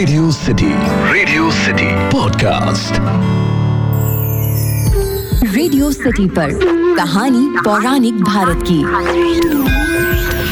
Radio city radio city podcast radio city पर कहानी पौराणिक भारत की।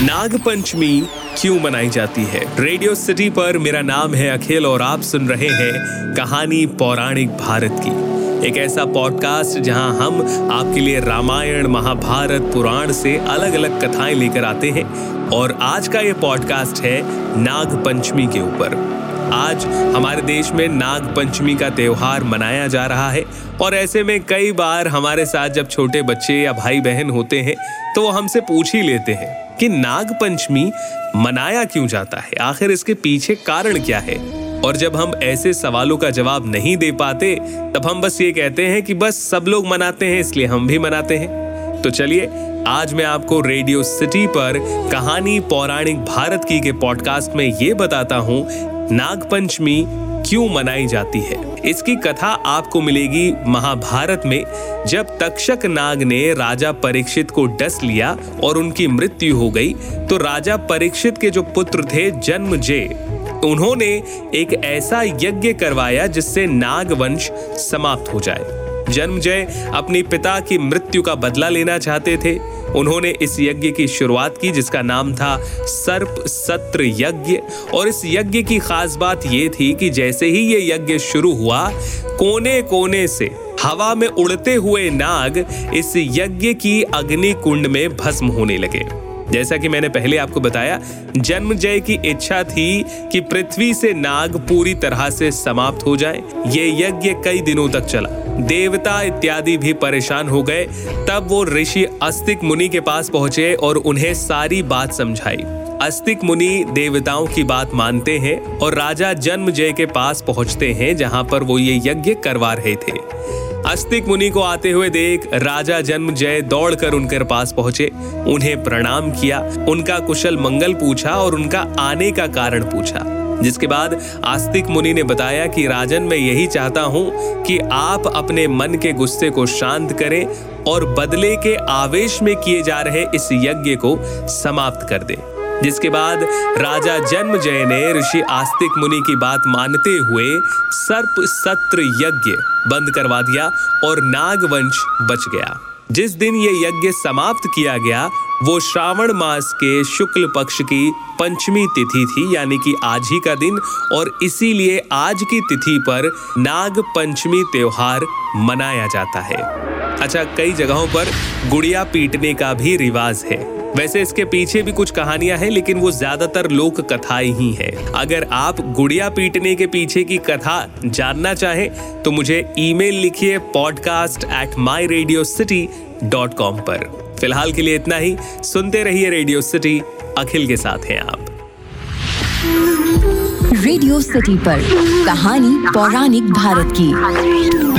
नाग पंचमी क्यों मनाई जाती है? रेडियो सिटी पर मेरा नाम है अखिल और आप सुन रहे हैं कहानी पौराणिक भारत की। एक ऐसा पॉडकास्ट जहाँ हम आपके लिए रामायण महाभारत पुराण से अलग अलग कथाएँ लेकर आते हैं और आज का ये पॉडकास्ट है नाग पंचमी के ऊपर। आज हमारे देश में नाग पंचमी का त्यौहार मनाया जा रहा है और ऐसे में कई बार हमारे साथ जब छोटे बच्चे या भाई बहन होते हैं तो वो हमसे पूछ ही लेते हैं कि नाग पंचमी मनाया क्यों जाता है? आखिर इसके पीछे कारण क्या है? और जब हम ऐसे सवालों का जवाब नहीं दे पाते, तब हम बस ये कहते हैं कि बस सब लोग मनाते हैं, इसलिए हम भी मनाते हैं। तो चलिए, आज मैं आपको रेडियो सिटी पर कहानी पौराणिक भारत की के पॉडकास्ट में ये बताता हूँ नाग पंचमी क्यों मनाई जाती है? इसकी कथा आपको मिलेगी महाभारत में, जब तक्षक नाग ने राजा परीक्षित को डस लिया और उनकी मृत्यु हो गई तो राजा परीक्षित के जो पुत्र थे जन्म जय उन्होंने एक ऐसा यज्ञ करवाया जिससे नाग वंश समाप्त हो जाए। जन्मजय अपने पिता की मृत्यु का बदला लेना चाहते थे उन्होंने इस यज्ञ की शुरुआत की, जिसका नाम था सर्प सत्र यज्ञ। और इस यज्ञ की खास बात यह थी कि जैसे ही ये यज्ञ शुरू हुआ कोने कोने से हवा में उड़ते हुए नाग इस यज्ञ की अग्नि कुंड में भस्म होने लगे। जैसा कि मैंने पहले आपको बताया, जन्म जय की इच्छा थी कि पृथ्वी से नाग पूरी तरह से समाप्त हो जाए। ये यज्ञ कई दिनों तक चला। देवता इत्यादि भी परेशान हो गए। तब वो ऋषि अस्तिक मुनि के पास पहुँचे और उन्हें सारी बात समझाई। अस्तिक मुनि देवताओं की बात मानते हैं और राजा जन्मजय के पास पहुँचते हैं, जहाँ पर वो ये यज्ञ करवा रहे थे। अस्तिक मुनि को आते हुए देख राजा जन्म जय दौड़कर उनके पास पहुँचे। उन्हें प्रणाम किया, उनका कुशल मंगल पूछा और उनका आने का कारण पूछा। जिसके बाद आस्तिक मुनि ने बताया कि राजन, मैं यही चाहता हूँ कि आप अपने मन के गुस्से को शांत करें और बदले के आवेश में किए जा रहे इस यज्ञ को समाप्त कर दें। जिसके बाद राजा जन्म जय ने ऋषि आस्तिक मुनि की बात मानते हुए सर्प सत्र यज्ञ बंद करवा दिया और नागवंश बच गया। जिस दिन ये यज्ञ समाप्त किया गया वो श्रावण मास के शुक्ल पक्ष की पंचमी तिथि थी, यानी कि आज ही का दिन, और इसीलिए आज की तिथि पर नाग पंचमी त्योहार मनाया जाता है। अच्छा कई जगहों पर गुड़िया पीटने का भी रिवाज है। वैसे इसके पीछे भी कुछ कहानियाँ हैं, लेकिन वो ज़्यादातर लोक कथाएँ ही है। अगर आप गुड़िया पीटने के पीछे की कथा जानना चाहें तो मुझे ईमेल लिखिए podcast at my radio city dot com पर। फ़िलहाल के लिए इतना ही। सुनते रहिए रेडियो सिटी अखिल के साथ हैं आप। रेडियो सिटी पर कहानी पौराणिक भारत की।